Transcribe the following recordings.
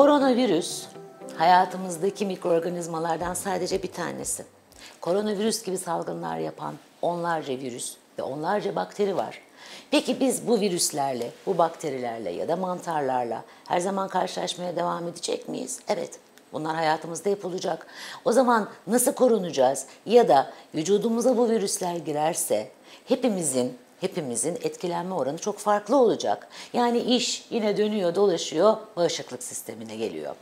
Koronavirüs hayatımızdaki mikroorganizmalardan sadece bir tanesi. Koronavirüs gibi salgınlar yapan onlarca virüs ve onlarca bakteri var. Peki biz bu virüslerle, bu bakterilerle ya da mantarlarla her zaman karşılaşmaya devam edecek miyiz? Evet. Bunlar hayatımızda hep olacak. O zaman nasıl korunacağız? Ya da vücudumuza bu virüsler girerse hepimizin hepimizin etkilenme oranı çok farklı olacak. Yani iş yine dönüyor, dolaşıyor, bağışıklık sistemine geliyor.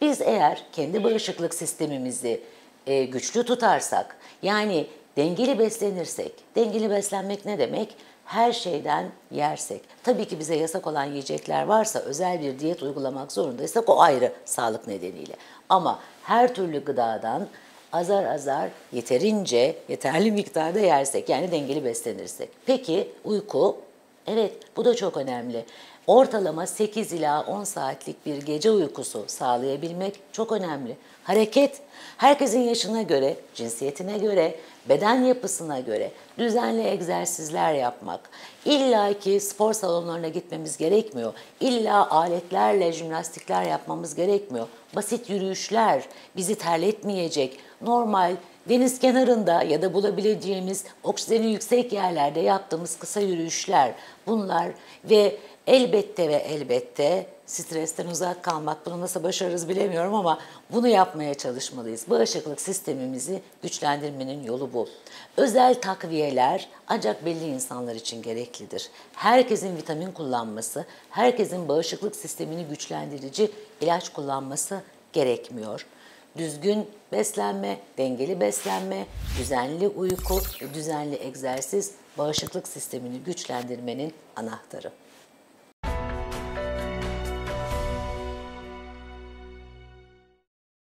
Biz eğer kendi bağışıklık sistemimizi e, güçlü tutarsak, yani dengeli beslenirsek, dengeli beslenmek ne demek? Her şeyden yersek. Tabii ki bize yasak olan yiyecekler varsa, özel bir diyet uygulamak zorundaysak o ayrı sağlık nedeniyle. Ama her türlü gıdadan azar azar yeterince, yeterli miktarda yersek yani dengeli beslenirsek. Peki uyku? Evet bu da çok önemli. Ortalama 8 ila 10 saatlik bir gece uykusu sağlayabilmek çok önemli. Hareket herkesin yaşına göre, cinsiyetine göre, beden yapısına göre düzenli egzersizler yapmak. İlla ki spor salonlarına gitmemiz gerekmiyor. İlla aletlerle jimnastikler yapmamız gerekmiyor. Basit yürüyüşler bizi terletmeyecek. Normal deniz kenarında ya da bulabileceğimiz oksijeni yüksek yerlerde yaptığımız kısa yürüyüşler bunlar ve elbette ve elbette stresten uzak kalmak bunu nasıl başarırız bilemiyorum ama bunu yapmaya çalışmalıyız. Bağışıklık sistemimizi güçlendirmenin yolu bu. Özel takviyeler ancak belli insanlar için gereklidir. Herkesin vitamin kullanması, herkesin bağışıklık sistemini güçlendirici ilaç kullanması gerekmiyor. Düzgün beslenme, dengeli beslenme, düzenli uyku düzenli egzersiz bağışıklık sistemini güçlendirmenin anahtarı.